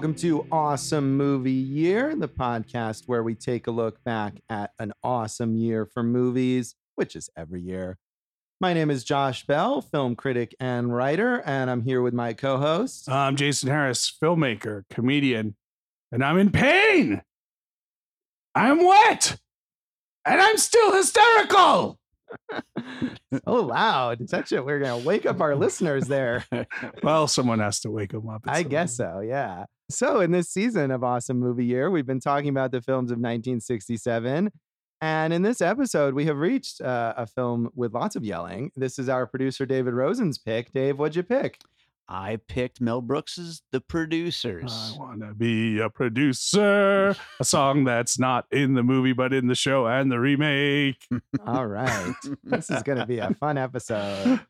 welcome to Awesome Movie Year, the podcast where we take a look back at an awesome year for movies, which is every year. My name is Josh Bell, film critic and writer, and I'm here with my co host. I'm Jason Harris, filmmaker, comedian, and I'm in pain. I'm wet, and I'm still hysterical. so loud. Such a, we're going to wake up our listeners there. well, someone has to wake them up. I guess so, yeah. So, in this season of Awesome Movie Year, we've been talking about the films of 1967. And in this episode, we have reached uh, a film with lots of yelling. This is our producer, David Rosen's pick. Dave, what'd you pick? I picked Mel Brooks's The Producers. I want to be a producer. a song that's not in the movie, but in the show and the remake. All right. this is going to be a fun episode.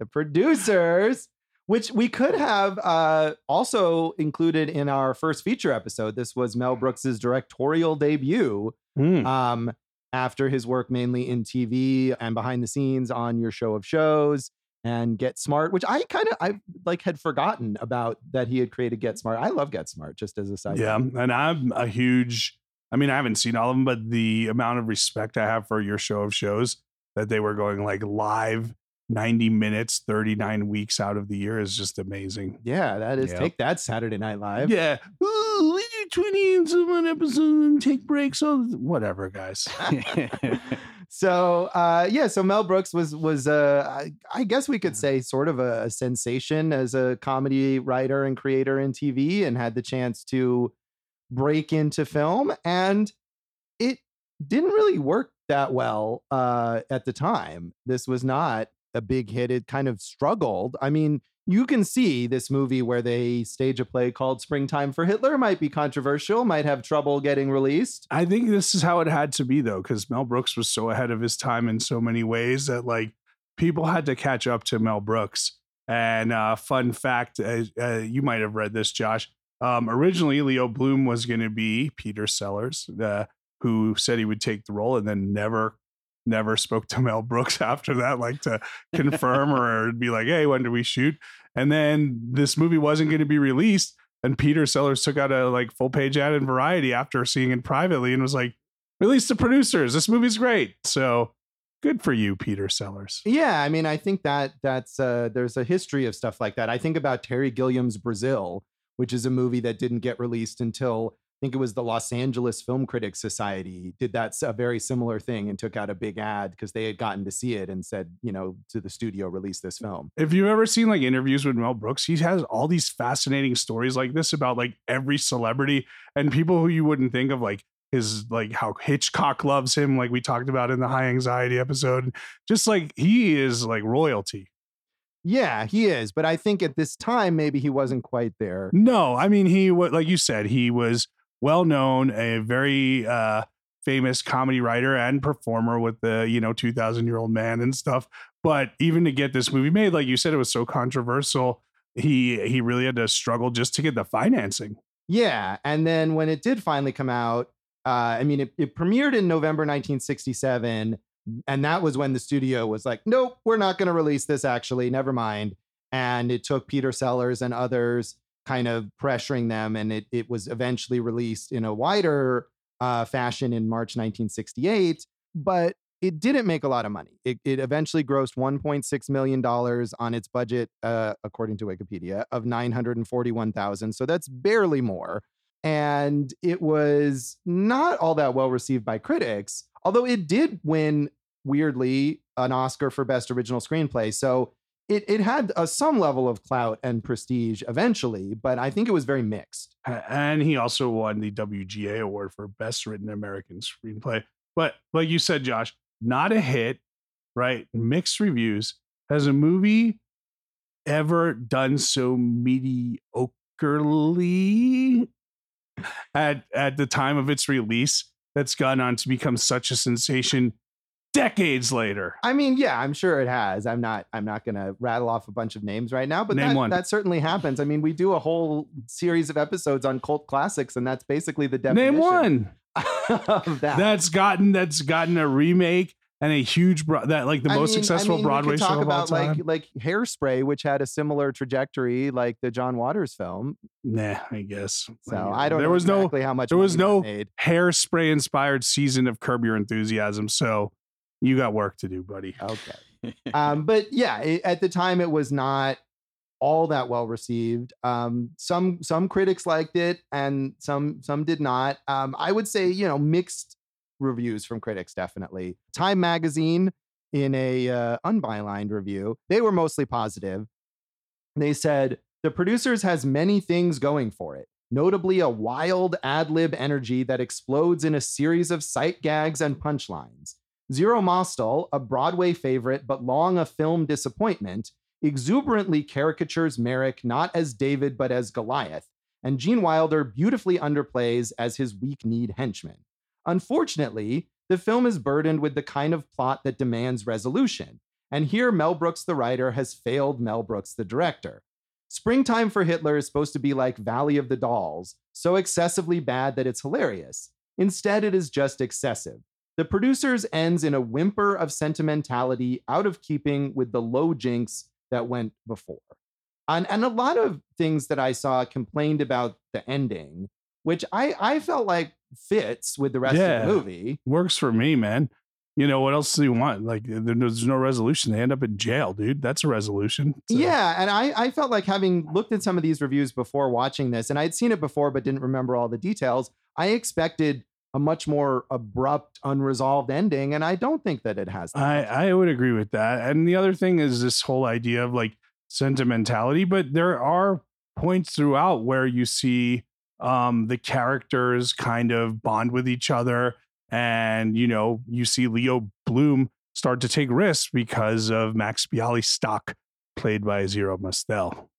The Producers, which we could have uh, also included in our first feature episode. This was Mel Brooks's directorial debut. Mm. Um, after his work mainly in TV and behind the scenes on your show of shows and Get Smart, which I kind of I like had forgotten about that he had created Get Smart. I love Get Smart, just as a side. Yeah, note. and I'm a huge. I mean, I haven't seen all of them, but the amount of respect I have for your show of shows that they were going like live 90 minutes 39 weeks out of the year is just amazing. Yeah that is Yep. take that saturday night live. Yeah. Ooh, we do 20 and some one episode and take breaks so whatever guys. So uh yeah so mel brooks was was uh I, I guess we could say sort of a, a sensation as a comedy writer and creator in tv and had the chance to break into film and it didn't really work that well uh at the time. This was not a big hit it kind of struggled i mean you can see this movie where they stage a play called Springtime for Hitler might be controversial, might have trouble getting released. I think this is how it had to be though, because Mel Brooks was so ahead of his time in so many ways that like people had to catch up to Mel Brooks. And uh, fun fact, uh, uh, you might have read this, Josh. Um, originally, Leo Bloom was going to be Peter Sellers, uh, who said he would take the role, and then never, never spoke to Mel Brooks after that, like to confirm or be like, "Hey, when do we shoot?" And then this movie wasn't going to be released, and Peter Sellers took out a like full page ad in Variety after seeing it privately and was like, "Release the producers. This movie's great." So good for you, Peter Sellers. Yeah, I mean, I think that that's uh, there's a history of stuff like that. I think about Terry Gilliam's Brazil, which is a movie that didn't get released until think it was the Los Angeles Film Critics Society did that a very similar thing and took out a big ad because they had gotten to see it and said, you know, to the studio, release this film. If you've ever seen like interviews with Mel Brooks, he has all these fascinating stories like this about like every celebrity and people who you wouldn't think of, like his like how Hitchcock loves him, like we talked about in the high anxiety episode. Just like he is like royalty. Yeah, he is, but I think at this time maybe he wasn't quite there. No, I mean he was like you said, he was well known, a very uh famous comedy writer and performer with the, you know, 2000 year old man and stuff. But even to get this movie made, like you said, it was so controversial. He he really had to struggle just to get the financing. Yeah, and then when it did finally come out, uh, I mean, it, it premiered in November 1967, and that was when the studio was like, "Nope, we're not going to release this. Actually, never mind." And it took Peter Sellers and others kind of pressuring them, and it it was eventually released in a wider uh, fashion in March 1968. But it didn't make a lot of money. It, it eventually grossed 1.6 million dollars on its budget, uh, according to Wikipedia, of 941,000. So that's barely more. And it was not all that well received by critics, although it did win weirdly an Oscar for Best Original Screenplay. So it it had a, some level of clout and prestige eventually, but I think it was very mixed. And he also won the WGA award for Best Written American Screenplay. But like you said, Josh, not a hit, right? Mixed reviews. Has a movie ever done so mediocrely at at the time of its release that's gone on to become such a sensation decades later? I mean, yeah, I'm sure it has. I'm not I'm not going to rattle off a bunch of names right now, but Name that, one. that certainly happens. I mean, we do a whole series of episodes on cult classics and that's basically the definition Name one. of that. that's gotten that's gotten a remake and a huge bro- that like the I most mean- I successful mean, we Broadway show talk of all about time. like like Hairspray, which had a similar trajectory like the John Waters film. nah, I guess. So Like, I don't. There know was exactly how much there was no- no hairspray inspired season of Curb Your Enthusiasm, so you got work to do, buddy. Okay. um, but yeah, it, at the time it was not all that well received. Um, some some critics liked it, and some some did not. Um, I would say you know mixed reviews from critics definitely. Time Magazine in a uh, unbylined review, they were mostly positive. They said the producers has many things going for it. Notably, a wild ad lib energy that explodes in a series of sight gags and punchlines. Zero Mostel, a Broadway favorite but long a film disappointment, exuberantly caricatures Merrick not as David but as Goliath, and Gene Wilder beautifully underplays as his weak kneed henchman. Unfortunately, the film is burdened with the kind of plot that demands resolution, and here Mel Brooks, the writer, has failed Mel Brooks, the director. Springtime for Hitler is supposed to be like Valley of the Dolls, so excessively bad that it's hilarious. Instead, it is just excessive. The producers ends in a whimper of sentimentality out of keeping with the low jinks that went before. And, and a lot of things that I saw complained about the ending, which I, I felt like fits with the rest Yeah. of the movie. Works for me, man. You know what else do you want? Like there's no resolution. They end up in jail, dude. That's a resolution. So- Yeah, and I, I felt like having looked at some of these reviews before watching this, and I'd seen it before but didn't remember all the details. I expected a much more abrupt, unresolved ending, and I don't think that it has. That. I, I would agree with that. And the other thing is this whole idea of like sentimentality, but there are points throughout where you see um the characters kind of bond with each other and you know you see Leo Bloom start to take risks because of Max Bialystock, played by Zero Mustel.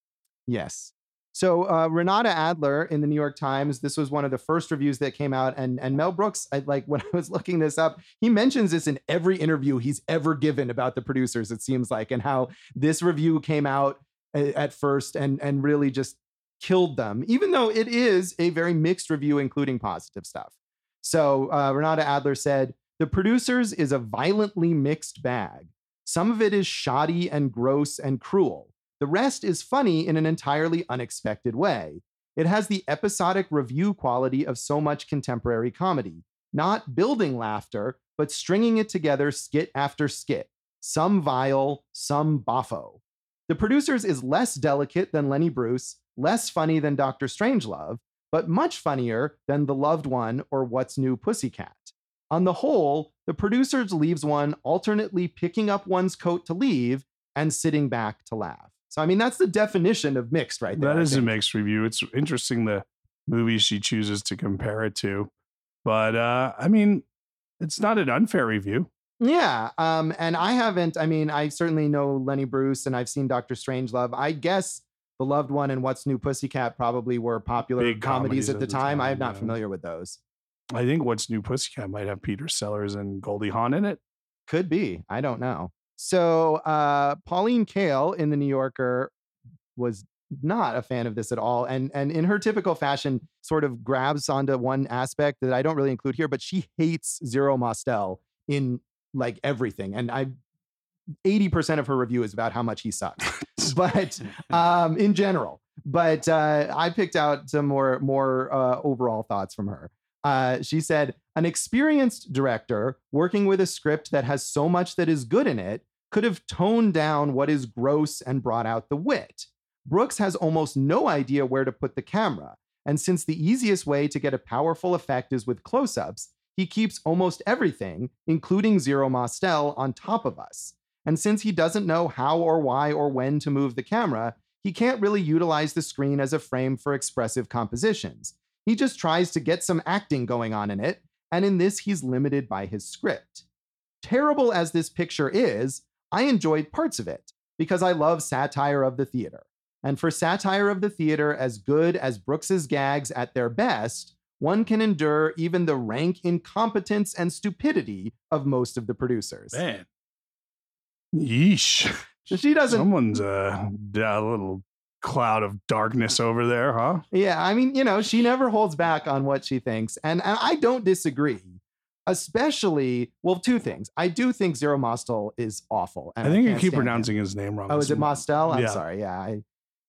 Yes. So uh, Renata Adler in the New York Times, this was one of the first reviews that came out, and and Mel Brooks, I, like when I was looking this up, he mentions this in every interview he's ever given about the producers. It seems like, and how this review came out a- at first and and really just killed them, even though it is a very mixed review, including positive stuff. So uh, Renata Adler said, "The producers is a violently mixed bag. Some of it is shoddy and gross and cruel." The rest is funny in an entirely unexpected way. It has the episodic review quality of so much contemporary comedy, not building laughter, but stringing it together skit after skit, some vile, some boffo. The producers is less delicate than Lenny Bruce, less funny than Dr. Strangelove, but much funnier than The Loved One or What's New Pussycat. On the whole, the producers leaves one alternately picking up one's coat to leave and sitting back to laugh. So, I mean, that's the definition of mixed right there. That I is a mixed review. It's interesting the movies she chooses to compare it to. But uh I mean, it's not an unfair review. Yeah. Um, and I haven't, I mean, I certainly know Lenny Bruce and I've seen Dr. Strangelove. I guess The Loved One and What's New Pussycat probably were popular Big comedies, at the time. I'm not yeah. familiar with those. I think What's New Pussycat might have Peter Sellers and Goldie Hawn in it. Could be. I don't know. So uh, Pauline Kael in the New Yorker was not a fan of this at all, and and in her typical fashion, sort of grabs onto one aspect that I don't really include here, but she hates Zero Mostel in like everything, and I. 80% of her review is about how much he sucks but um, in general. But uh, I picked out some more more uh, overall thoughts from her. Uh, she said, "An experienced director working with a script that has so much that is good in it could have toned down what is gross and brought out the wit. Brooks has almost no idea where to put the camera, and since the easiest way to get a powerful effect is with close-ups, he keeps almost everything, including Zero Mostel, on top of us." And since he doesn't know how or why or when to move the camera, he can't really utilize the screen as a frame for expressive compositions. He just tries to get some acting going on in it, and in this, he's limited by his script. Terrible as this picture is, I enjoyed parts of it because I love satire of the theater. And for satire of the theater as good as Brooks's gags at their best, one can endure even the rank incompetence and stupidity of most of the producers. Man. Yeesh. She doesn't Someone's uh, a little cloud of darkness over there, huh? Yeah, I mean, you know, she never holds back on what she thinks, and, and I don't disagree. especially well, two things. I do think Zero Mostel is awful. I think you keep stand him. pronouncing his name wrong. Oh, is it Mostel? I'm Yeah. sorry. Yeah. I,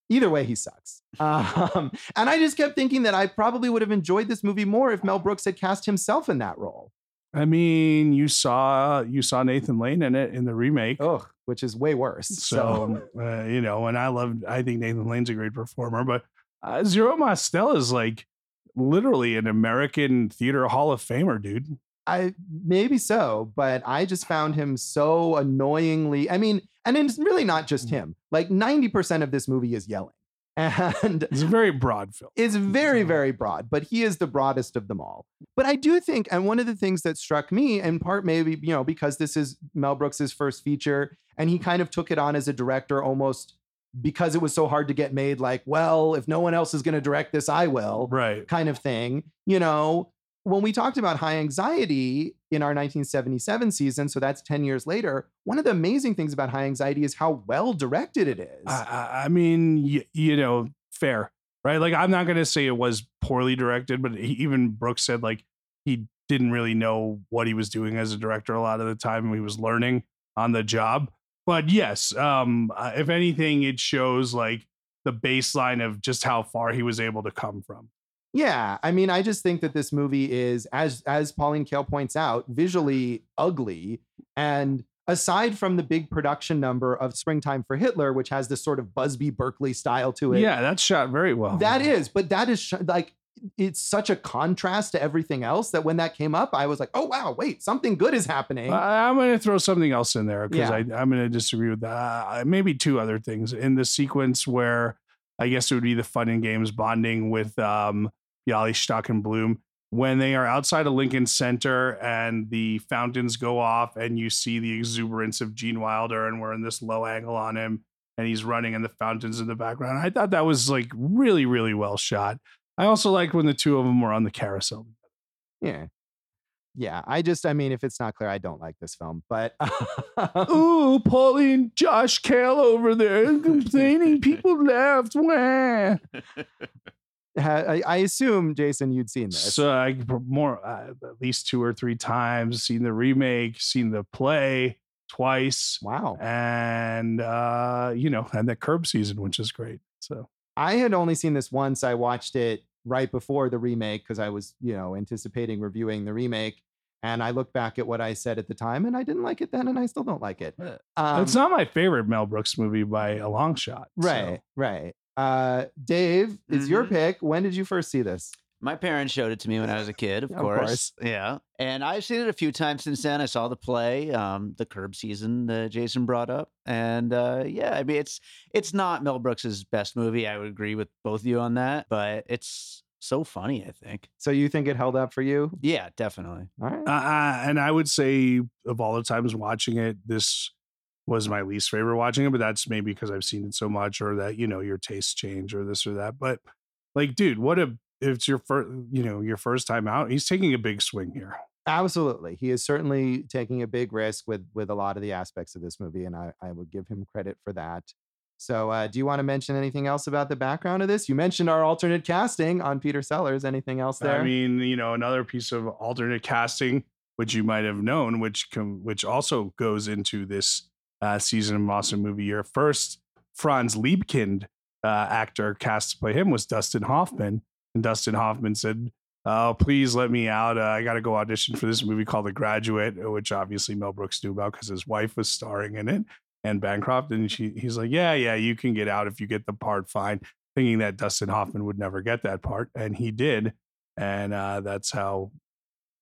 either way, he sucks. Um, and I just kept thinking that I probably would have enjoyed this movie more if Mel Brooks had cast himself in that role. I mean, you saw you saw Nathan Lane in it in the remake. Ugh, which is way worse. So, So, uh, you know, and I love, I think Nathan Lane's a great performer, but uh, Zero Mostel is like literally an American theater Hall of Famer, dude. I maybe so, but I just found him so annoyingly. I mean, and it's really not just him. Like 90% of this movie is yelling. And It's a very broad film. is very, very broad, but he is the broadest of them all. But I do think, and one of the things that struck me, in part maybe, you know, because this is Mel Brooks's first feature, and he kind of took it on as a director almost because it was so hard to get made, like, well, if no one else is going to direct this, I will, Right. kind of thing. You know, when we talked about high anxiety in our 1977 season, so that's 10 years later, one of the amazing things about high anxiety is how well directed it is. I, I- mean, you, you know, fair, right? Like, I'm not going to say it was poorly directed, but he, even Brooks said like he didn't really know what he was doing as a director a lot of the time. He was learning on the job. But yes, um, uh, if anything, it shows like the baseline of just how far he was able to come from. Yeah, I mean, I just think that this movie is, as as Pauline Kael points out, visually ugly. And aside from the big production number of Springtime for Hitler, which has this sort of Busby Berkeley style to it, yeah, that's shot very well. that is. But that is sh- like it's such a contrast to everything else that when that came up, I was like, oh wow, wait, something good is happening. I- I'm going to throw something else in there because Yeah. I'm going to disagree with that. Uh, maybe two other things in the sequence where I guess it would be the fun and games bonding with um, Stock and Bloom when they are outside of Lincoln Center and the fountains go off and you see the exuberance of Gene Wilder and we're in this low angle on him and he's running and the fountains in the background. I thought that was like really really well shot. I also liked when the two of them were on the carousel. yeah. Yeah, I just, I mean, if it's not clear, I don't like this film, but Ooh, Pauline, Josh Kael over there complaining. People left. Wah. I, I assume, Jason, you'd seen this. So I more uh, at least two or three times seen the remake, seen the play twice, wow. and uh, you know, and the curb season, which is great. So I had only seen this once. I watched it right before the remake because I was, you know, anticipating reviewing the remake. And I look back at what I said at the time, and I didn't like it then, and I still don't like it. Uh, Um, it's not my favorite Mel Brooks movie by a long shot. so. right, right. Uh, Dave, is your pick. When did you first see this? My parents showed it to me when I was a kid, of, Of course. course. Yeah. And I've seen it a few times since then. I saw the play, um, the curb season that Jason brought up. And uh, yeah, I mean it's it's not Mel Brooks's best movie. I would agree with both of you on that, but it's so funny, I think. So you think it held up for you? Yeah, definitely. All right. Uh, and I would say of all the times watching it, this was my least favorite watching it, but that's maybe because I've seen it so much or that, you know, your tastes change or this or that. But like, dude, what a if it's your first, you know, your first time out, he's taking a big swing here. Absolutely. He is certainly taking a big risk with with a lot of the aspects of this movie, and I, I would give him credit for that. So uh, do you want to mention anything else about the background of this? You mentioned our alternate casting on Peter Sellers. Anything else there? I mean, you know, another piece of alternate casting, which you might have known, which com- which also goes into this uh, season of Awesome Movie Year. First, Franz Liebkind uh, actor cast to play him was Dustin Hoffman, and Dustin Hoffman said, "Oh, please let me out. Uh, I got to go audition for this movie called The Graduate, which obviously Mel Brooks knew about because his wife was starring in it, and Bancroft. And she, he's like, "Yeah, yeah, you can get out if you get the part. Fine." Thinking that Dustin Hoffman would never get that part, and he did and uh, that's how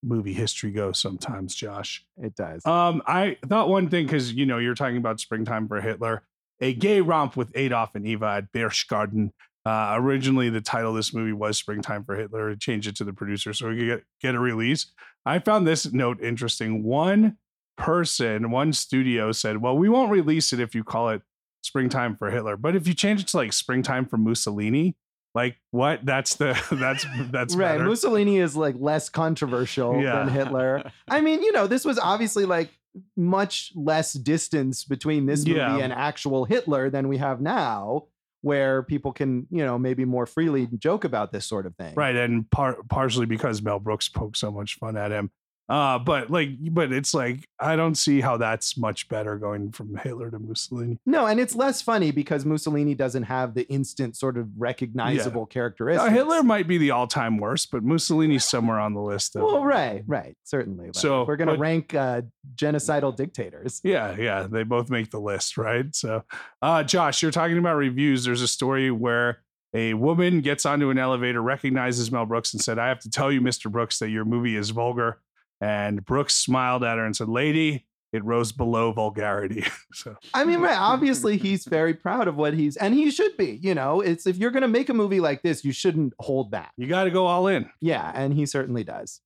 movie history goes sometimes josh it does. um i thought one thing because you know you're talking about springtime for hitler a gay romp with adolf and eva at berchtesgaden uh, originally the title of this movie was springtime for hitler It changed it to the producer so we could get, get a release i found this note interesting one person one studio said well we won't release it if you call it springtime for hitler but if you change it to like springtime for mussolini like what that's the that's that's right. better. Mussolini is like less controversial Yeah. than Hitler. I mean, you know, this was obviously like much less distance between this movie Yeah. and actual Hitler than we have now, where people can, you know, maybe more freely joke about this sort of thing. Right, and par- partially because Mel Brooks poked so much fun at him. Uh, but like, but it's like I don't see how that's much better going from Hitler to Mussolini. No, and it's less funny because Mussolini doesn't have the instant sort of recognizable Uh, characteristics. Hitler might be the all-time worst, but Mussolini's somewhere on the list. Of, Well, right, right, certainly. But So, we're gonna but- rank uh, genocidal dictators. Yeah, yeah, they both make the list, right? So, uh, Josh, you're talking about reviews. There's a story where a woman gets onto an elevator, recognizes Mel Brooks, and said, "I have to tell you, Mr. Brooks, that your movie is vulgar." And Brooks smiled at her and said, "Lady, it rose below vulgarity." so, I mean, right. Obviously, he's very proud of what he's, and he should be. You know, it's if you're gonna make a movie like this, you shouldn't hold back. you got to go all in. Yeah, and he certainly does.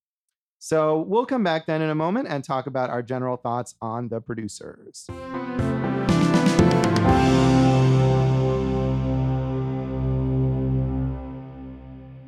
So we'll come back then in a moment and talk about our general thoughts on the producers.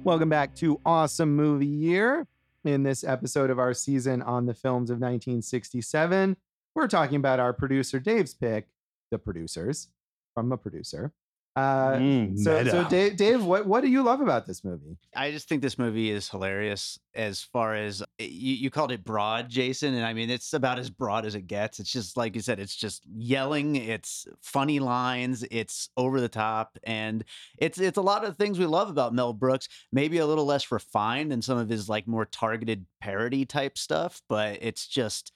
Welcome back to Awesome Movie Year. In this episode of our season on the films of 1967, we're talking about our producer Dave's pick, The Producers, from a producer. Uh, Mm, so, so Dave, Dave, what, what do you love about this movie? I just think this movie is hilarious as far as eh, you, you called it broad, Jason. And I mean, it's about as broad as it gets. It's just, like you said, it's just yelling, it's funny lines, it's over the top. And it's, it's a lot of things we love about Mel Brooks, maybe a little less refined than some of his like more targeted parody type stuff, but it's just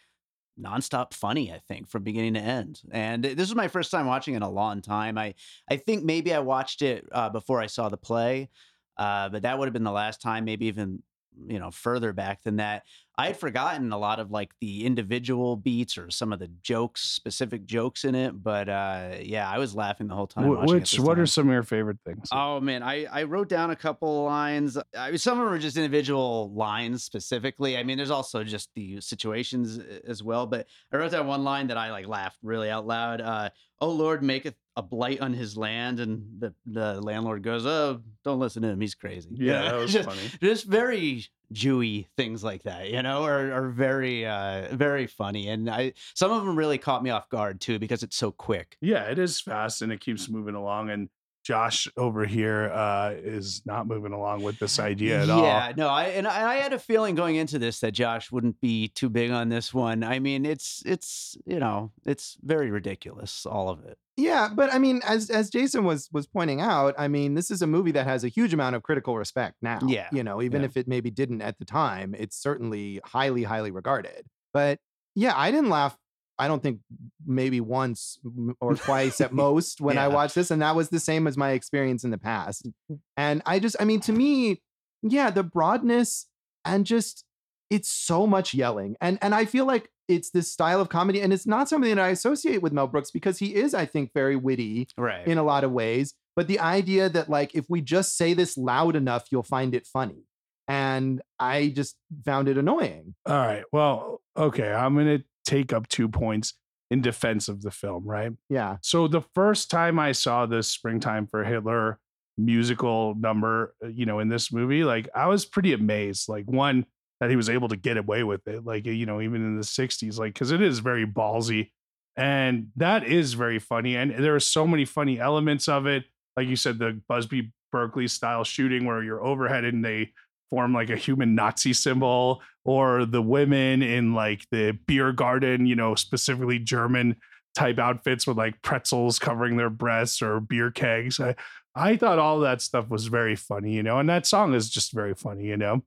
nonstop funny i think from beginning to end and this was my first time watching it in a long time i i think maybe i watched it uh, before i saw the play uh, but that would have been the last time, maybe even you know further back than that. I had forgotten a lot of like the individual beats or some of the jokes, specific jokes in it. But uh, yeah, I was laughing the whole time. Wh- watching it Which, what time. are some of your favorite things? Oh man, I, I wrote down a couple lines. I mean, some of them are just individual lines specifically. I mean, there's also just the situations as well. But I wrote down one line that I like laughed really out loud. Uh, oh Lord, maketh a blight on his land, and the the landlord goes, "Oh, don't listen to him. He's crazy." Yeah, know? that was just, funny. just very Jewy things like that, you know, are, are very uh very funny. And I some of them really caught me off guard too because it's so quick. Yeah, it is fast and it keeps moving along. And Josh over here uh, is not moving along with this idea at all. Yeah, no, I and I, I had a feeling going into this that Josh wouldn't be too big on this one. I mean, it's it's you know, it's very ridiculous, all of it. Yeah, but I mean, as as Jason was was pointing out, I mean, this is a movie that has a huge amount of critical respect now. Yeah, you know, even yeah. if it maybe didn't at the time, it's certainly highly, highly regarded. But yeah, I didn't laugh. I don't think maybe once or twice at most when I Yeah. watched this, and that was the same as my experience in the past. Mm, mm. And I just, I mean, to me, yeah, the broadness and just it's so much yelling, and and I feel like it's this style of comedy, and it's not something that I associate with Mel Brooks because he is, I think, very witty Right. in a lot of ways. But the idea that like if we just say this loud enough, you'll find it funny, and I just found it annoying. All right. Well, okay. I'm going to take up two points in defense of the film, right? Yeah, So the first time I saw this Springtime for Hitler musical number, uh, you know, in this movie, like I was pretty amazed. Like one that he was able to get away with it, like you know, even in the '60s, like because it is very ballsy, and that is very funny. And there are so many funny elements of it. Like you said, the Busby Berkeley style shooting where you're overhead and they form like a human Nazi symbol, or the women in like the beer garden, you know, specifically German type outfits with like pretzels covering their breasts or beer kegs. I, I thought all that stuff was very funny, you know, and that song is just very funny, you know.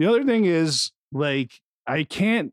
The other thing is like I can't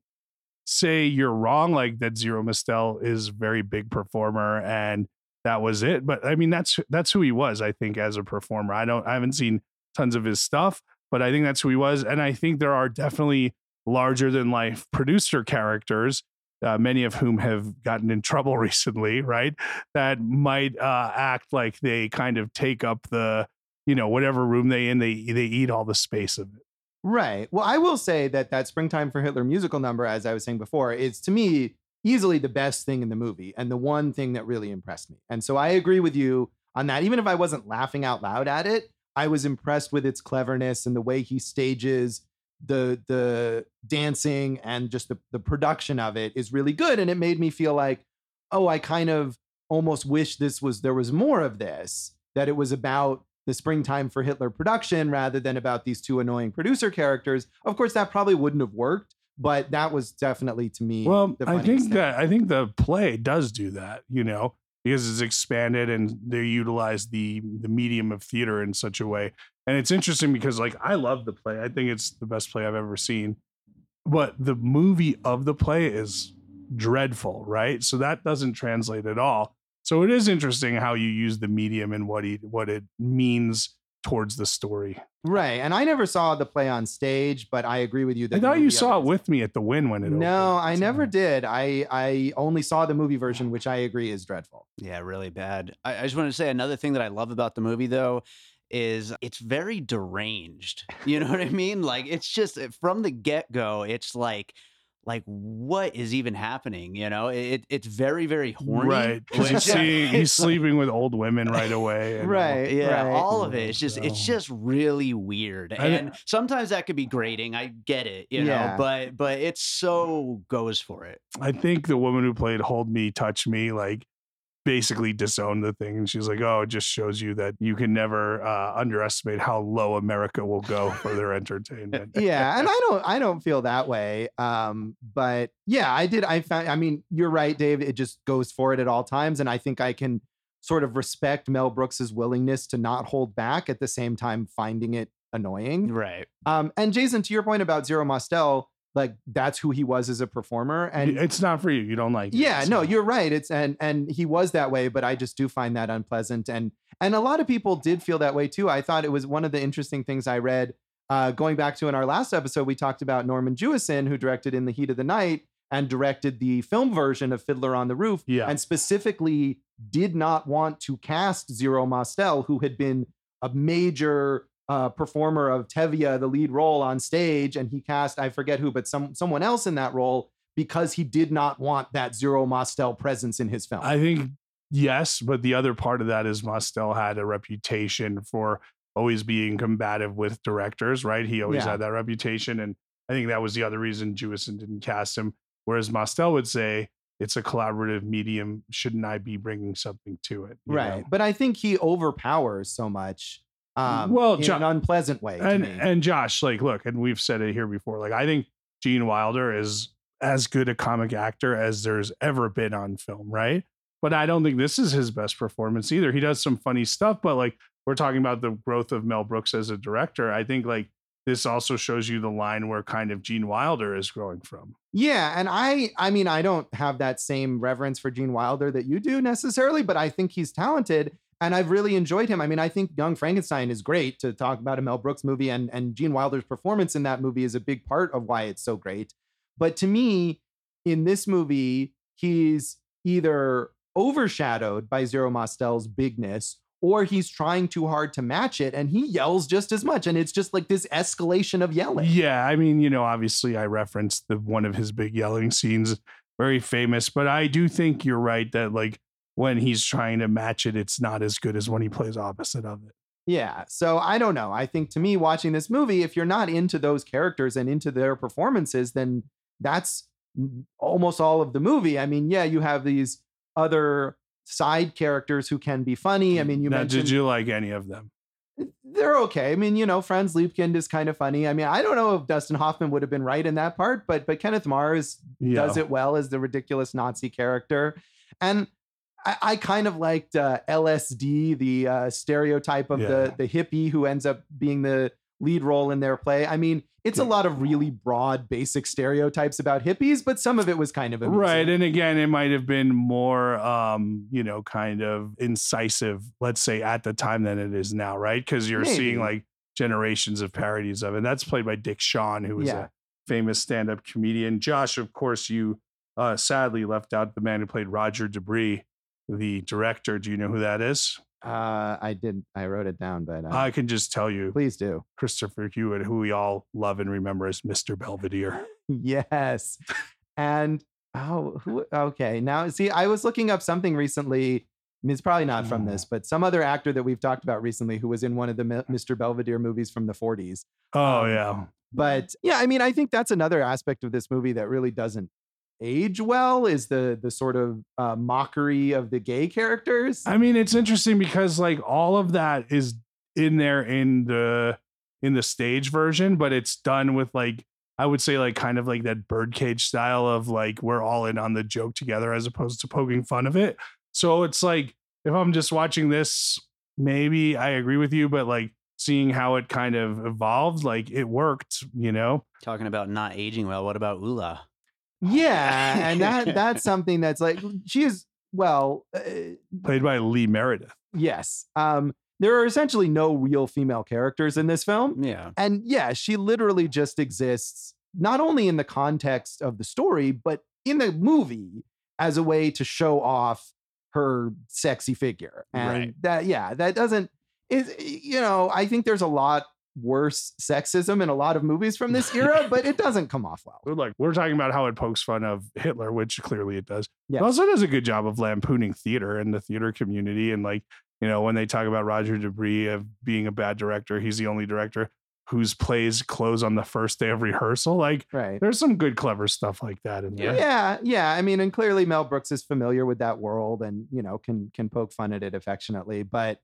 say you're wrong, like that Zero Mistel is very big performer and that was it. But I mean that's that's who he was, I think, as a performer. I don't I haven't seen tons of his stuff, but I think that's who he was. And I think there are definitely larger than life producer characters uh, many of whom have gotten in trouble recently, right? That might uh, act like they kind of take up the, you know, whatever room they in, they they eat all the space of it. right. Well, I will say that that "Springtime for Hitler" musical number, as I was saying before, is to me easily the best thing in the movie and the one thing that really impressed me. And so I agree with you on that. Even if I wasn't laughing out loud at it, I was impressed with its cleverness and the way he stages the the dancing and just the, the production of it is really good. And it made me feel like oh i kind of almost wish this was there was more of this that it was about the springtime for hitler production rather than about these two annoying producer characters. Of course that probably wouldn't have worked but that was definitely to me. Well, I think that I think the play does do that, you know, because it's expanded and they utilize the the medium of theater in such a way. And it's interesting because like I love the play. I think it's the best play I've ever seen. But the movie of the play is dreadful, right? So that doesn't translate at all. So it is interesting how you use the medium and what he what it means towards the story. right. And I never saw the play on stage, but I agree with you. That I thought you saw it with me at the win when it No, opened. I So- never did. I I only saw the movie version, which I agree is dreadful. Yeah, really bad. I, I just want to say another thing that I love about the movie, though, is it's very deranged. You know what I mean? Like it's just uh, from the get go, it's like, like what is even happening? You know, it it's very very horny. Right. Because he's which- seeing he's sleeping with old women right away. and all. Right. Yeah, right. all of it. It's just it's just really weird. I- And sometimes that could be grating. I get it, you know, but but it so goes for it. I think the woman who played Hold Me, Touch Me, like basically disowned the thing. And she's like, oh, it just shows you that you can never uh, underestimate how low America will go for their entertainment. yeah and i don't i don't feel that way um but yeah i did i found i mean you're right dave it just goes for it at all times and i think i can sort of respect mel brooks's willingness to not hold back at the same time finding it annoying Right. um and jason to your point about zero mostel like that's who he was as a performer and it's not for you. You don't like it, yeah no you're right it's and and he was that way but i just do find that unpleasant and and a lot of people did feel that way too i thought it was one of the interesting things i read uh, going back to in our last episode we talked about norman jewison who directed in the heat of the night and directed the film version of fiddler on the roof Yeah. and specifically did not want to cast zero mostel who had been a major uh, performer of Tevye, the lead role on stage, and he cast I forget who, but some someone else in that role because he did not want that Zero Mostel presence in his film. I think yes, but the other part of that is Mostel had a reputation for always being combative with directors, right? He always Yeah. had that reputation. And I think that was the other reason Jewison didn't cast him. Whereas Mostel would say, it's a collaborative medium. Shouldn't I be bringing something to it? right, know? but I think he overpowers so much. Um, Well, in Jo- an unpleasant way. to and and Josh, like, look, and we've said it here before. Like, I think Gene Wilder is as good a comic actor as there's ever been on film, right? But I don't think this is his best performance either. He does some funny stuff, but like we're talking about the growth of Mel Brooks as a director. I think like this also shows you the line where kind of Gene Wilder is growing from. Yeah, and I I mean I don't have that same reverence for Gene Wilder that you do necessarily, but I think he's talented and I've really enjoyed him. I mean, I think Young Frankenstein is great to talk about a Mel Brooks movie and and Gene Wilder's performance in that movie is a big part of why it's so great. But to me, in this movie, he's either overshadowed by Zero Mostel's bigness or he's trying too hard to match it and he yells just as much and it's just like this escalation of yelling. Yeah, I mean, you know, obviously I referenced the one of his big yelling scenes, very famous, but I do think you're right that like when he's trying to match it, it's not as good as when he plays opposite of it. Yeah. So I don't know. I think to me, watching this movie, if you're not into those characters and into their performances, then that's almost all of the movie. I mean, yeah, you have these other side characters who can be funny. I mm, mean, you now, mentioned did you like any of them? they're okay. I mean, you know, Franz Liebkind is kind of funny. I mean, I don't know if Dustin Hoffman would have been right in that part, but but Kenneth Mars Yeah. does it well as the ridiculous Nazi character. And I, I kind of liked uh, LSD, the uh, stereotype of Yeah. the the hippie who ends up being the lead role in their play. I mean, it's a lot of really broad, basic stereotypes about hippies, but some of it was kind of amusing. Right. And again, it might have been more, um, you know, kind of incisive, let's say, at the time than it is now, right? Because you're seeing like generations of parodies of it. And that's played by Dick Shawn, who was Yeah. a famous stand up comedian. Josh, of course, you uh, sadly left out the man who played Roger De Bris, the director. Do you know who that is? Uh, I didn't. I wrote it down, but uh, I can just tell you please do. Christopher Hewitt, who we all love and remember as Mr. Belvedere. Yes. And oh, who, okay. Now, see, I was looking up something recently. I mean, it's probably not from Mm. this, but some other actor that we've talked about recently who was in one of the Mr. Belvedere movies from the 40s. Oh, Um, yeah. But yeah, I mean, I think that's another aspect of this movie that really doesn't age well is the the sort of uh, mockery of the gay characters. I mean, it's interesting because like all of that is in there in the in the stage version, but it's done with like I would say like kind of like that birdcage style of like we're all in on the joke together as opposed to poking fun of it. So it's like if I'm just watching this, maybe I agree with you, but like seeing how it kind of evolved, like it worked, you know? Talking about not aging well, what about Ulla? Yeah, and that that's something that's like she is well, uh, Played by Lee Meredith. yes. Um there are essentially no real female characters in this film. Yeah. And yeah, she literally just exists not only in the context of the story, but in the movie as a way to show off her sexy figure. And Right. that, yeah, that doesn't, is, you know, I think there's a lot worse sexism in a lot of movies from this era, but it doesn't come off well. Like we're talking about how it pokes fun of Hitler, which clearly it does. Yes. It also does a good job of lampooning theater and the theater community. And like, you know, when they talk about Roger De Bris of being a bad director, he's the only director whose plays close on the first day of rehearsal. Like Right. there's some good, clever stuff like that in there. Yeah, yeah. I mean, and clearly Mel Brooks is familiar with that world and, you know, can can poke fun at it affectionately, but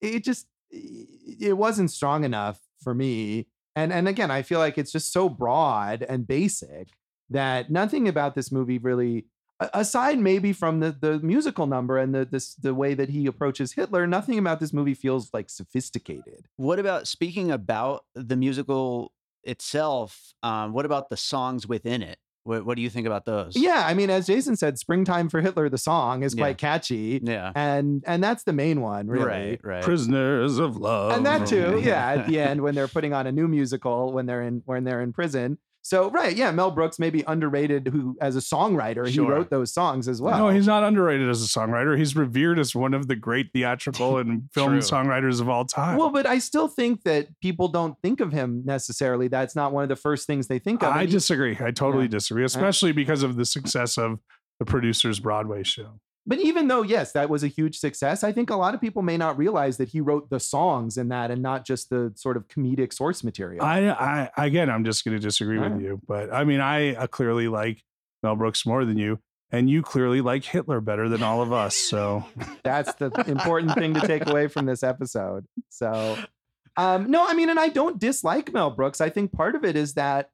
it just it wasn't strong enough for me. And and again, I feel like it's just so broad and basic that nothing about this movie really aside maybe from the the musical number and the this the way that he approaches Hitler, nothing about this movie feels like sophisticated. What about speaking about the musical itself? Um, what about the songs within it? What, what do you think about those? Yeah, I mean, as Jason said, "Springtime for Hitler" the song is Yeah. quite catchy, Yeah. and and that's the main one, really. Right. Right. Prisoners of love. and that too yeah at the end when they're putting on a new musical when they're in when they're in prison so right yeah mel brooks may be underrated who as a songwriter he wrote those songs as well no, he's not underrated as a songwriter. He's revered as one of the great theatrical and film songwriters of all time. well but i still think that people don't think of him necessarily that's not one of the first things they think of I he- disagree. I totally Yeah. disagree, uh, especially because of the success of the producer's Broadway show. But even though yes that was a huge success i think a lot of people may not realize that he wrote the songs in that and not just the sort of comedic source material I, I again, I'm just going to disagree with Alright. you, but I mean, I uh, clearly like Mel Brooks more than you, and you clearly like Hitler better than all of us. So That's the important thing to take away from this episode. So, um, no, I mean, and I don't dislike Mel Brooks. I think part of it is that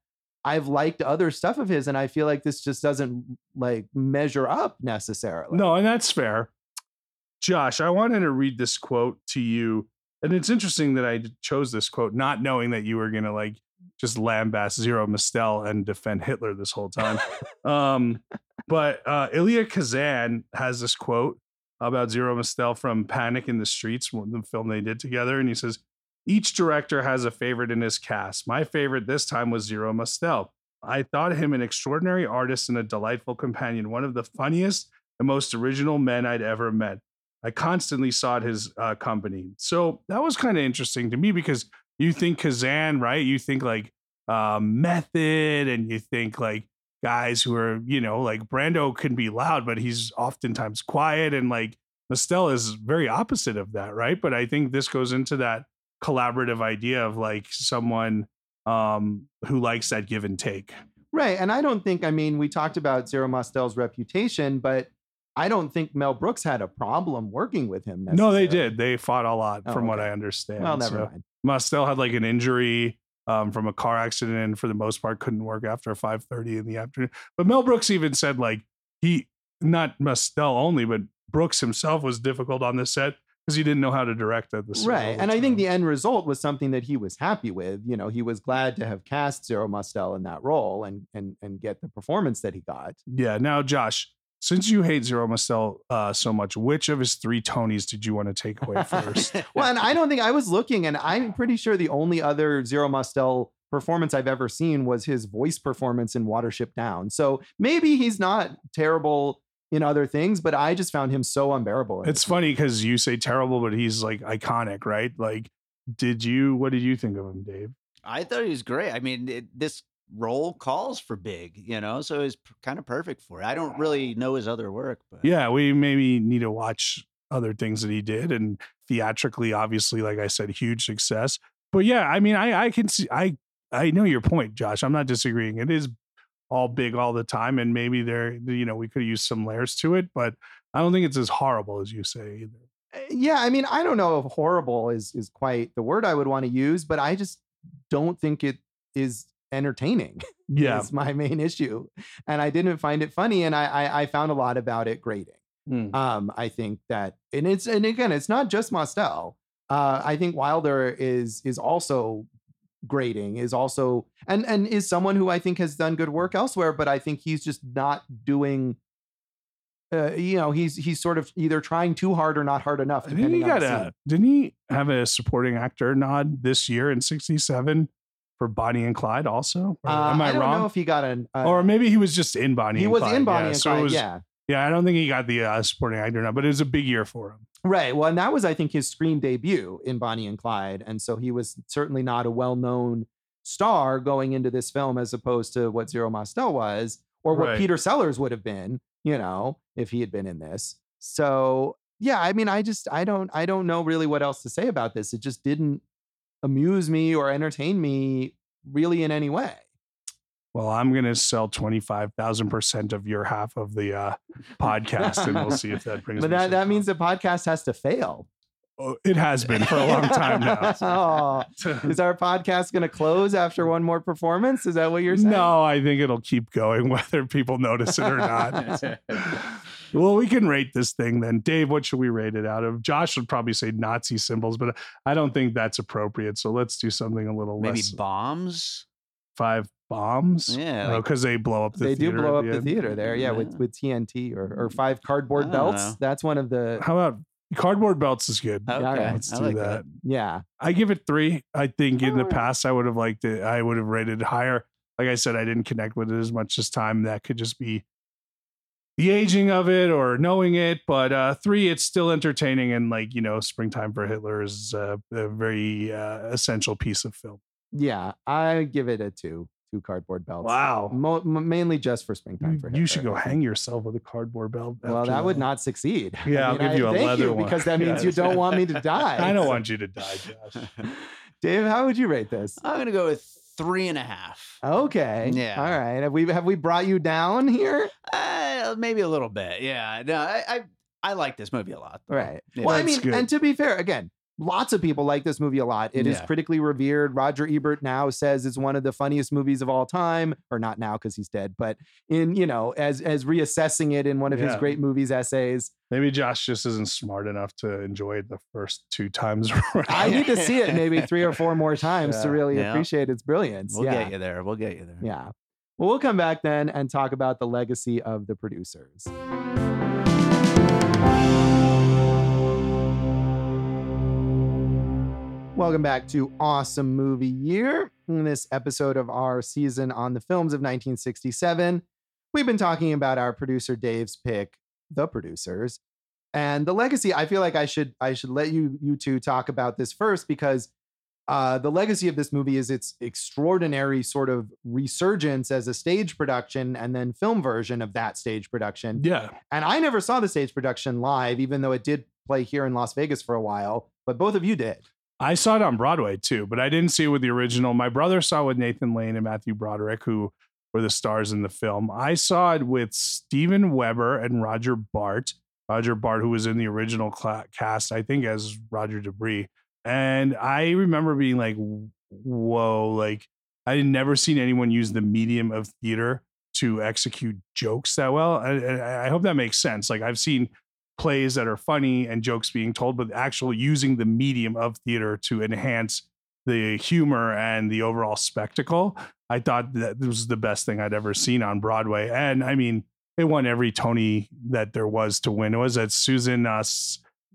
I've liked other stuff of his, and I feel like this just doesn't like measure up necessarily. no, and that's fair. Josh, I wanted to read this quote to you, and it's interesting that I chose this quote, not knowing that you were going to like just lambast Zero Mistel and defend Hitler this whole time. um, but uh, Elia Kazan has this quote about Zero Mistel from Panic in the Streets, the film they did together, and he says, "Each director has a favorite in his cast. My favorite this time was Zero Mistel. I thought him an extraordinary artist and a delightful companion, one of the funniest and most original men I'd ever met. I constantly sought his uh, company. So that was kind of interesting to me because you think Kazan, right? You think like um, method and you think like guys who are, you know, like Brando can be loud, but he's oftentimes quiet. And like Mestel is very opposite of that, right? But I think this goes into that collaborative idea of like someone um, who likes that give and take. Right. And I don't think, I mean, we talked about Zero Mostel's reputation, but I don't think Mel Brooks had a problem working with him. No, they did. They fought a lot, Oh, from what. I understand. Well, never So- mind. Mustel had like an injury um, from a car accident and for the most part couldn't work after 5.30 in the afternoon. But Mel Brooks even said like he, not Mostel only, but Brooks himself was difficult on the set because he didn't know how to direct at the. Right. And I think the end result was something that he was happy with. You know, he was glad to have cast Zero Mostel in that role and and and get the performance that he got. Yeah. Now, Josh, since you hate Zero Mustel uh, so much, which of his three Tonys did you want to take away first? Well, and I don't think I was looking, and I'm pretty sure the only other Zero Mostel performance I've ever seen was his voice performance in Watership Down. So maybe he's not terrible in other things, but I just found him so unbearable. it's this funny because you say terrible, but he's like iconic, right? Like, did you, what did you think of him, Dave? I thought he was great. I mean, it, this role calls for big, you know, so it's kind of perfect for it. I don't really know his other work, but Yeah, we maybe need to watch other things that he did and theatrically, obviously, like I said, huge success. But yeah, I mean, I I can see I I know your point, Josh. I'm not disagreeing. It is all big all the time, and maybe there, you know, we could use some layers to it, but I don't think it's as horrible as you say either. Uh, yeah, I mean, I don't know if horrible is is quite the word I would want to use, but I just don't think it is entertaining. Yeah. is my main issue, and I didn't find it funny, and I I, I found a lot about it grating. Mm. Um, I think that, and it's and again, it's not just Mostel. Uh, I think Wilder is is also grating, is also and and is someone who I think has done good work elsewhere, but I think he's just not doing. Uh, you know, he's he's sort of either trying too hard or not hard enough. I think he got a. Didn't he have a supporting actor nod this year in '67 for Bonnie and Clyde? Also, Or Uh, am I, don't wrong? know if he got an. Uh, or maybe he was just in Bonnie. he was Clyde. in Bonnie yeah, and so Clyde. was- yeah, yeah. I don't think he got the uh, supporting actor nod, but it was a big year for him. Right. Well, and that was, I think, his screen debut in Bonnie and Clyde. And so he was certainly not a well known star going into this film as opposed to what Zero Mostel was or what Right. Peter Sellers would have been, you know, if he had been in this. So, yeah, I mean, I just, I don't, I don't know really what else to say about this. It just didn't amuse me or entertain me really in any way. Well, I'm going to sell 25,000% of your half of the uh, podcast and we'll see if that brings But me that, that means the podcast has to fail. Oh, it has been for a long time now. oh, is our podcast going to close after one more performance? Is that what you're saying? No, I think it'll keep going whether people notice it or not. well, we can rate this thing then. Dave, what should we rate it out of? Josh would probably say Nazi symbols, but I don't think that's appropriate. So let's do something a little less. Maybe less. bombs. Five bombs? Yeah, like- because they blow up the they do theater blow up the end. theater there, yeah, with Yeah. with TNT or or five cardboard belts. know. That's one of the How about cardboard belts is good. Okay, yeah, Let's I do like that. that. yeah. I give it three. I think in the past I would have liked it. I would have rated higher. Like I said, I didn't connect with it as much this time. That could just be the aging of it or knowing it. But uh three, it's still entertaining and like you know, Springtime for Hitler is uh, a very uh, essential piece of film. Yeah, I give it a two. Two cardboard belts. Wow. Mo- m- mainly just for springtime. You, for you should go hang yourself with a cardboard belt. Well, after that would not succeed. Yeah, I'll give I you a thank leather you, one. because that means you don't want me to die. I don't want you to die, Josh. Dave, how would you rate this? I'm gonna go with three and a half. Okay. Yeah. All right. Have we have we brought you down here? Uh, maybe a little bit. Yeah. No, I I, I like this movie a lot. though. Right. Yeah. well, I mean, good. and to be fair, again, lots of people like this movie a lot. It is Yeah. critically revered. Roger Ebert now says it's one of the funniest movies of all time, or not now because he's dead, but in you know, as as reassessing it in one of his great movies essays. Maybe Josh just isn't smart enough to enjoy it the first two times. around. I need to see it maybe three or four more times to really Yeah. appreciate its brilliance. We'll yeah. get you there. We'll get you there. Yeah. Well, we'll come back then and talk about the legacy of the producers. Welcome back to Awesome Movie Year. In this episode of our season on the films of 1967, we've been talking about our producer Dave's pick, The Producers, and the legacy. I feel like I should I should let you you two talk about this first because uh, the legacy of this movie is its extraordinary sort of resurgence as a stage production and then film version of that stage production. yeah. And I never saw the stage production live, even though it did play here in Las Vegas for a while. But both of you did. I saw it on Broadway too, but I didn't see it with the original. My brother saw it with Nathan Lane and Matthew Broderick, who were the stars in the film. I saw it with Steven Weber and Roger Bart. Roger Bart, who was in the original cast, I think, as Roger De Bris. And I remember being like, whoa, like I had never seen anyone use the medium of theater to execute jokes that well. I, I I hope that makes sense. Like I've seen plays that are funny and jokes being told, but actually using the medium of theater to enhance the humor and the overall spectacle. I thought that this was the best thing I'd ever seen on Broadway. And I mean, it won every Tony that there was to win. It was at Susan uh,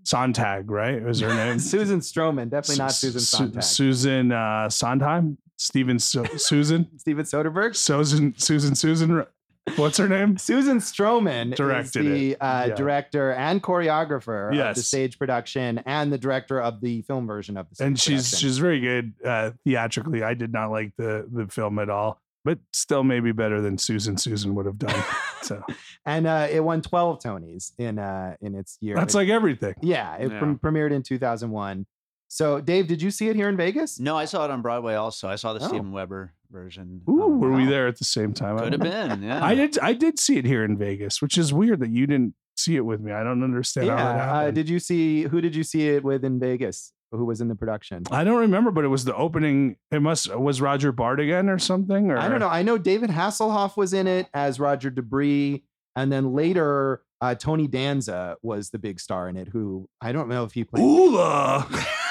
Sontag, right? Was her name? Susan Stroman, definitely not Susan Su- Sontag. Susan uh, Sondheim? Steven Su- Susan? Steven Soderbergh. Susan, Susan, Susan. What's her name? Susan Stroman Directed is the uh, Yeah. director and choreographer of the stage production and the director of the film version of the stage and she's production. she's very good uh, theatrically. I did not like the the film at all, but still maybe better than Susan Susan would have done. so and uh, it won 12 Tonys in uh, in its year. that's It- like everything. yeah, it Yeah. prem- premiered in 2001. So, Dave, did you see it here in Vegas? No, I saw it on Broadway also. I saw the Oh. Steven Weber version. Ooh, Um, were we there at the same time? I Could have been. Yeah. I did. I did see it here in Vegas, which is weird that you didn't see it with me. I don't understand how that Yeah. Uh, did you see who did you see it with in Vegas? who was in the production? I don't remember, but it was the opening. It must was Roger Bart again or something. Or I don't know. I know David Hasselhoff was in it as Roger De Bris, and then later uh, Tony Danza was the big star in it. Who I don't know if he played. Ulla.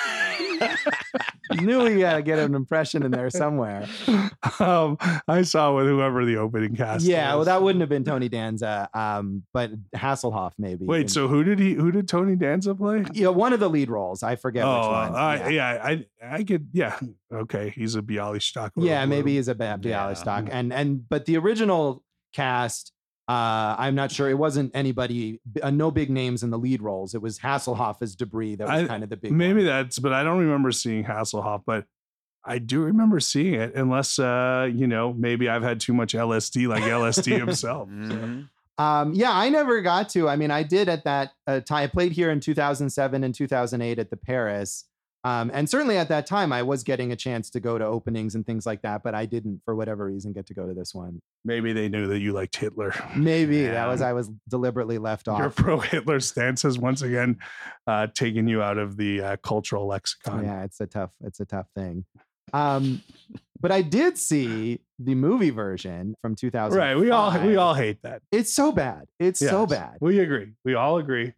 knew we had to get an impression in there somewhere. um, I saw with whoever the opening cast. Yeah, well, that wouldn't have been Tony Danza, um, but Hasselhoff maybe. Wait, And- so who did he? Who did Tony Danza play? yeah, one of the lead roles. I forget oh, which one. I- yeah. yeah. I I could. Yeah, okay. He's a Bialystok. Yeah, maybe he's a bad Yeah. And and but the original cast, uh, I'm not sure. It wasn't anybody. Uh, no big names in the lead roles. It was Hasselhoff as De Bris. That was I- kind of the big. Maybe one. that's, but I don't remember seeing Hasselhoff. But I do remember seeing it, unless uh, you know, maybe I've had too much LSD, like LSD himself. so. Mhm. Um, yeah, I never got to. I mean, I did at that uh, time. I played here in 2007 and 2008 at the Paris. Um, and certainly at that time, I was getting a chance to go to openings and things like that, but I didn't, for whatever reason, get to go to this one. Maybe they knew that you liked Hitler. Maybe that was I was deliberately left off. Your pro Hitler stance has once again uh, taken you out of the uh, cultural lexicon. Yeah, it's a tough, it's a tough thing. Um, but I did see the movie version from 2000. Right. We all we all hate that. It's so bad. It's so bad. We agree. We all agree.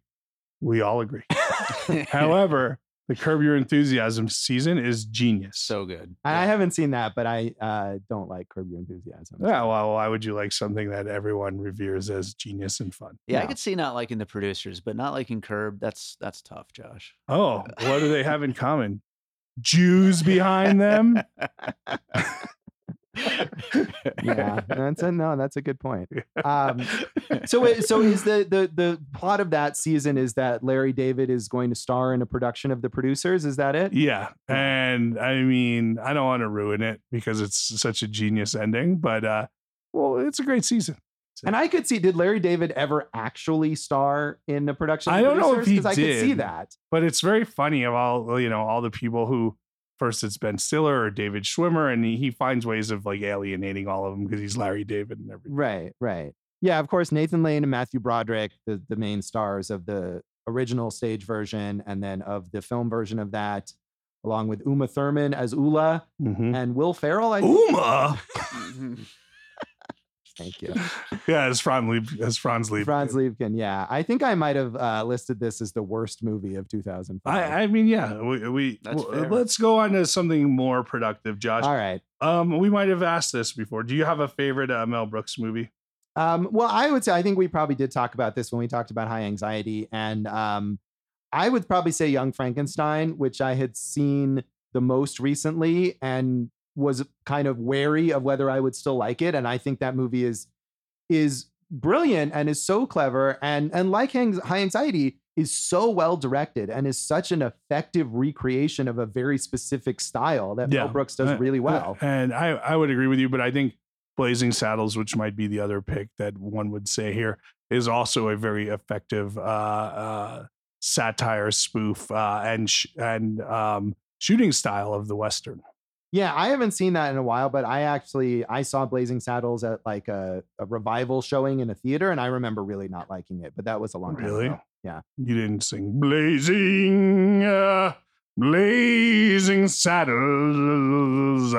We all agree. However, the Curb Your Enthusiasm season is genius. so good. I I haven't seen that, but I uh, don't like Curb Your Enthusiasm. yeah, well, why would you like something that everyone reveres as genius and fun? Yeah, I could see not liking the producers, but not liking Curb. That's that's tough, Josh. Oh, what do they have in common? Jews behind them? yeah, that's a no. That's a good point. Um, so, so is the the the plot of that season is that Larry David is going to star in a production of The Producers? Is that it? Yeah. And I mean, I don't want to ruin it because it's such a genius ending, but uh well, it's a great season. And I could see. Did Larry David ever actually star in a production? of I don't know if he 'Cause I could see that. But it's very funny of all you know, all the people who first it's Ben Stiller or David Schwimmer, and he, he finds ways of like alienating all of them because he's Larry David and everything. Right, right. Yeah, of course, Nathan Lane and Matthew Broderick, the, the main stars of the original stage version and then of the film version of that, along with Uma Thurman as Ulla Mhm. and Will Ferrell. I. Uma. Thank you. yeah, as Franz Lieb, as Franz Lieb. Franz Liebkind. Yeah, I think I might have uh, listed this as the worst movie of 2005. I, I mean, yeah, we, we That's w- let's go on to something more productive, Josh. All right. Um, we might have asked this before. Do you have a favorite uh, Mel Brooks movie? Um, well, I would say I think we probably did talk about this when we talked about high anxiety, and um, I would probably say Young Frankenstein, which I had seen the most recently and was kind of wary of whether I would still like it. And I think that movie is is brilliant and is so clever, and and like Hang- high anxiety is so well directed and is such an effective recreation of a very specific style that Yeah. Mel Brooks does Uh, really uh, well. And I, I would agree with you, but I think Blazing Saddles, which might be the other pick that one would say here, is also a very effective uh, uh, satire spoof uh, and sh- and um, shooting style of the western. Yeah, I haven't seen that in a while, but I actually I saw Blazing Saddles at like a, a revival showing in a theater, and I remember really not liking it. But that was a long time Really? ago. Yeah. You didn't sing Blazing, uh, Blazing Saddles.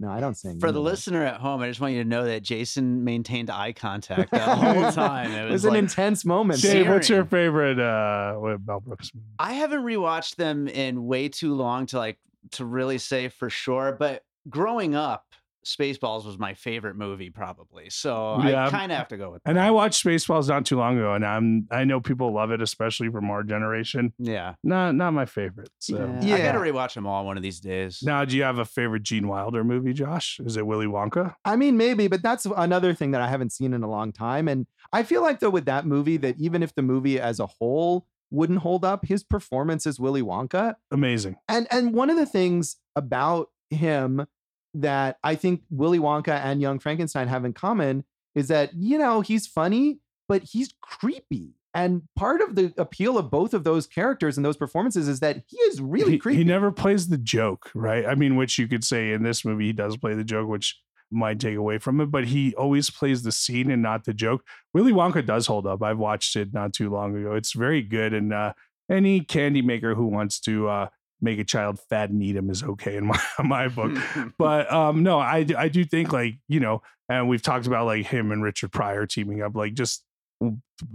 No, I don't sing. For the listener at home, I just want you to know that Jason maintained eye contact the whole time. It it was, was an intense moment. Dave, what's your favorite uh, what Mel Brooks? I haven't rewatched them in way too long to like to really say for sure. But growing up, Spaceballs was my favorite movie, probably. So Yeah. I kind of have to go with. And. I watched Spaceballs not too long ago, and I'm I know people love it, especially from our generation. yeah, Not not my favorite. So. yeah. I Yeah. got to rewatch them all one of these days. Now, do you have a favorite Gene Wilder movie, Josh? Is it Willy Wonka? I mean, maybe, but that's another thing that I haven't seen in a long time. And I feel like though with that movie, that even if the movie as a whole wouldn't hold up, his performance as Willy Wonka Amazing. And and one of the things about him that I think Willy Wonka and Young Frankenstein have in common is that you know he's funny, but he's creepy. And part of the appeal of both of those characters and those performances is that he is really he, creepy. he never plays the joke, right? I mean, which you could say in this movie he does play the joke, which might take away from it, but he always plays the scene and not the joke. Willy Wonka does hold up. I've watched it not too long ago. It's very good, and uh, any candy maker who wants to uh, make a child fat and eat him is okay in my my book. But um, no, I I do think like you know, and we've talked about like him and Richard Pryor teaming up, like just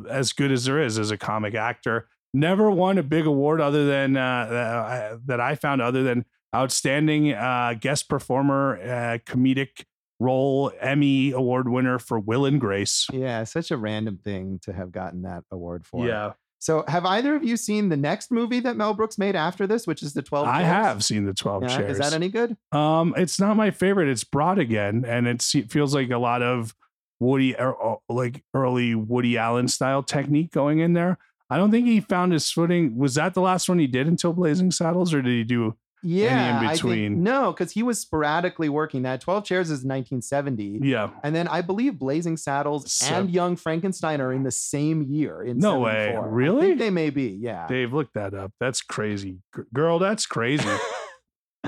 as good as there is as a comic actor. Never won a big award other than uh, that I found other than outstanding uh, guest performer, uh, comedic role, Emmy award winner for Will and Grace. Yeah, such a random thing to have gotten that award for. Yeah. So, have either of you seen the next movie that Mel Brooks made after this, which is the Twelve? I Chairs? have seen the Twelve Yeah, Chairs. Is that any good? Um, it's not my favorite. It's broad again, and it feels like a lot of Woody, er, like early Woody Allen style technique going in there. I don't think he found his footing. Was that the last one he did until Blazing Saddles, or did he do? Yeah, in I think- no, because he was sporadically working. That Twelve Chairs is 1970. Yeah, And then I believe Blazing Saddles So- and Young Frankenstein are in the same year. In No way. 74. I Really? think they may be. Yeah. Dave, look that up. That's crazy, girl. That's crazy.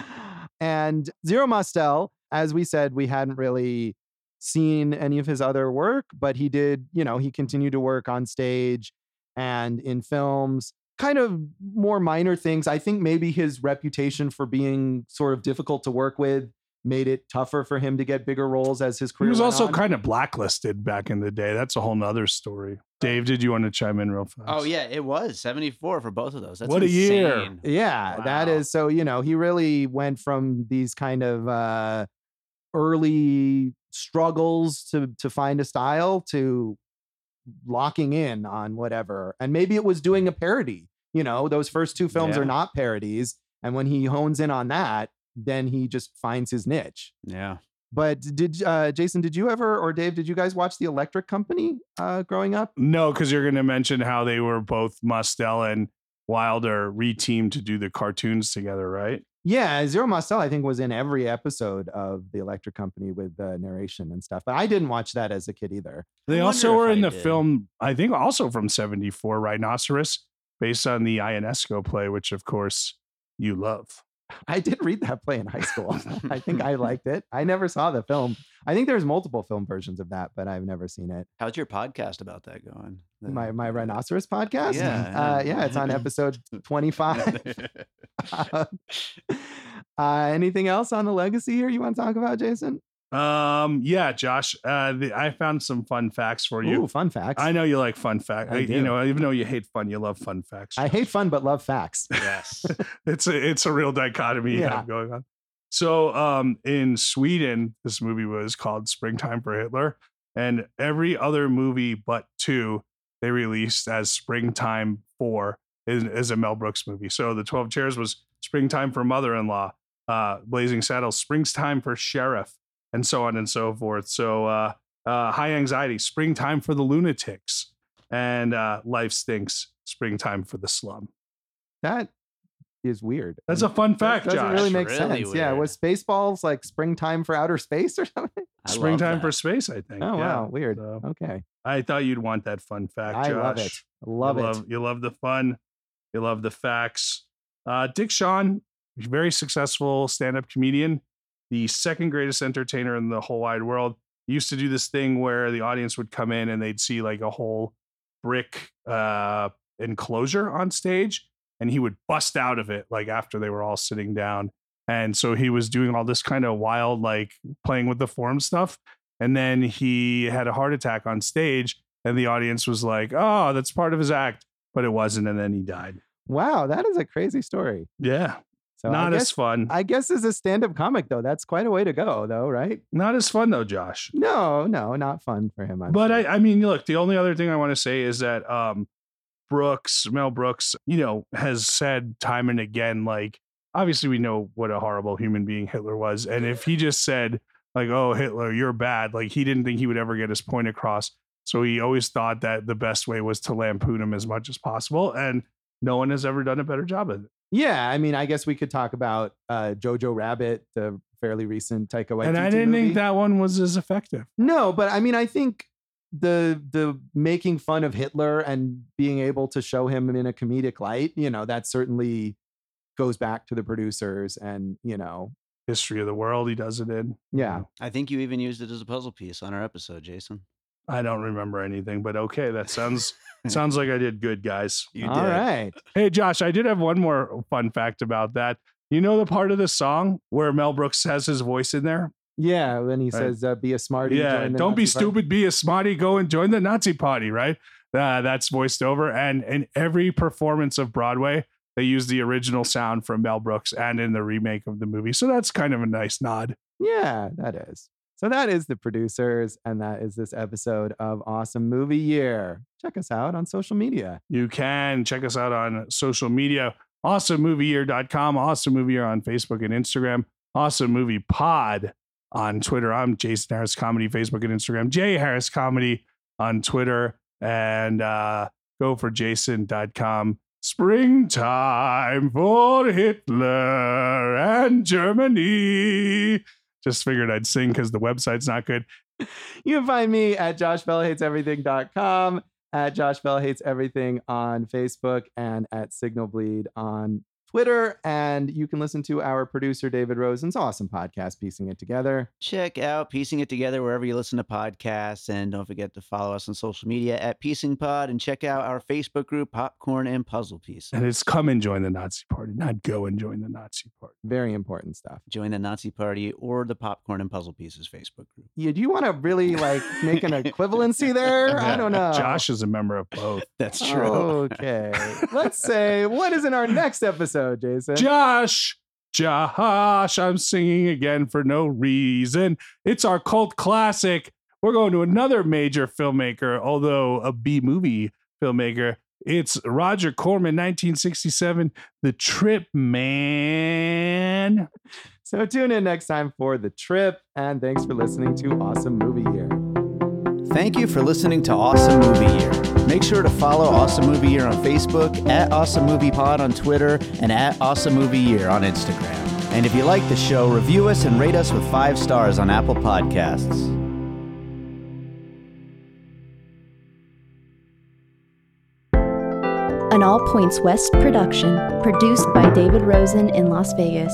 and Zero Mostel, as we said, we hadn't really seen any of his other work, but he did, you know, he continued to work on stage and in films, kind of more minor things. I think maybe his reputation for being sort of difficult to work with made it tougher for him to get bigger roles as his career. he was also on. kind of blacklisted back in the day. That's a whole nother story. Dave, did you want to chime in real fast? oh yeah, it was 74 for both of those. That's What a year. Yeah, that Wow. is so, you know, he really went from these kind of uh early struggles to to find a style to locking in on whatever. And maybe it was doing a parody. You know, those first two films Yeah. are not parodies, and when he hones in on that, then he just finds his niche. Yeah. But did uh Jason, did you ever or Dave, did you guys watch The Electric Company uh growing up? No, because you're going to mention how they were both Mostel and Wilder reteamed to do the cartoons together, right? Yeah, Zero Mostel, I think, was in every episode of The Electric Company with uh, narration and stuff. But I didn't watch that as a kid either. They also were in I the did. film, I think, also from '74, Rhinoceros, based on the Ionesco play, which of course you love. I did read that play in high school. I think I liked it. I never saw the film. I think there's multiple film versions of that, but I've never seen it. How's your podcast about that going? The- My my rhinoceros podcast. Yeah, uh, yeah. yeah, it's on episode 25. uh, anything else on the legacy here you want to talk about, Jason? Um, yeah, Josh, uh, the, I found some fun facts for you. Ooh, fun facts. I know you like fun facts. I You know, even though you hate fun, you love fun facts. I hate fun but love facts. yes. it's a it's a real dichotomy you have going on. So um in Sweden, this movie was called Springtime for Hitler, and every other movie but two they released as Springtime for is, is a Mel Brooks movie. So the Twelve Chairs was Springtime for Mother-in-Law, uh, Blazing Saddles, Springtime for Sheriff, and so on and so forth. So uh, uh, High Anxiety, Springtime for the Lunatics, and uh, Life Stinks, Springtime for the Slum. That is weird. That's a fun That fact, doesn't Josh. really make Really sense. Yeah, weird. was Spaceballs like springtime for outer space or something? I Springtime for space, I think. Oh yeah. wow, weird. So, Okay, I thought you'd want that fun fact. I love it. Josh. Love you it. Love, you love the fun. You love the facts. Uh, Dick Shawn, very successful stand-up comedian, the second greatest entertainer in the whole wide world. He used to do this thing where the audience would come in and they'd see like a whole brick uh, enclosure on stage, and he would bust out of it like after they were all sitting down. And so he was doing all this kind of wild, like playing with the form stuff. And then he had a heart attack on stage, and the audience was like, "Oh, that's part of his act," but it wasn't. And then he died. Wow, that is a crazy story. Yeah, So not I as fun. I guess as a stand-up comic though, that's quite a way to go, though, right? not as fun though, Josh. No, no, not fun for him. I'm but sure. I, I mean, look, the only other thing I want to say is that um, Brooks, Mel Brooks, you know, has said time and again, like, obviously we know what a horrible human being Hitler was. And if he just said, like, oh, Hitler, you're bad, like, he didn't think he would ever get his point across. So he always thought that the best way was to lampoon him as much as possible. And no one has ever done a better job of it. yeah, I mean, I guess we could talk about uh, Jojo Rabbit, the fairly recent Taika Waititi and I didn't movie. think that one was as effective. No, but I mean, I think the the making fun of Hitler and being able to show him in a comedic light, you know, that certainly goes back to the producers and you know, History of the world, he does it in. yeah. I think you even used it as a puzzle piece on our episode, Jason. I don't remember anything, but okay, that sounds sounds like I did good, guys. You All did. right. Hey, Josh, I did have one more fun fact about that. You know the part of the song where Mel Brooks has his voice in there? Yeah, when he Right. says, uh, "Be a smarty." yeah, join the don't be Nazi party." stupid, be a smarty, go and join the Nazi party, right? Uh, that's voiced over. And in every performance of Broadway, they use the original sound from Mel Brooks and in the remake of the movie. So that's kind of a nice nod. Yeah, that is. So that is the producers, and that is this episode of Awesome Movie Year. Check us out on social media. You can check us out on social media, awesomemovieyear.com, awesome movie year on Facebook and Instagram, awesome movie pod on Twitter. I'm Jason Harris Comedy, Facebook and Instagram, Jay Harris Comedy on Twitter, and uh, go for jason.com. Springtime for Hitler and Germany. Just figured I'd sing because the website's not good. You can find me at joshbellhateseverything.com, at Josh Bell Hates Everything on Facebook, and at Signal Bleed on Twitter. And you can listen to our producer, David Rosen's awesome podcast, Piecing It Together. Check out Piecing It Together wherever you listen to podcasts. And don't forget to follow us on social media at Piecing Pod and check out our Facebook group, Popcorn and Puzzle Piece. And it's come and join the Nazi party, not go and join the Nazi party. Very important stuff. Join the Nazi Party or the Popcorn and Puzzle Pieces Facebook group. Yeah, do you want to really like make an equivalency there? I don't know. Josh is a member of both. That's true. Okay. Let's say, what is in our next episode, Jason? Josh, Josh, I'm singing again for no reason. It's our cult classic. We're going to another major filmmaker, although a B movie filmmaker. It's Roger Corman, 1967, The Trip Man. So tune in next time for the trip, and thanks for listening to Awesome Movie Year. Thank you for listening to Awesome Movie Year. Make sure to follow Awesome Movie Year on Facebook, at Awesome Movie Pod on Twitter, and at Awesome Movie Year on Instagram. And if you like the show, review us and rate us with five stars on Apple Podcasts. An All Points West production, produced by David Rosen in Las Vegas.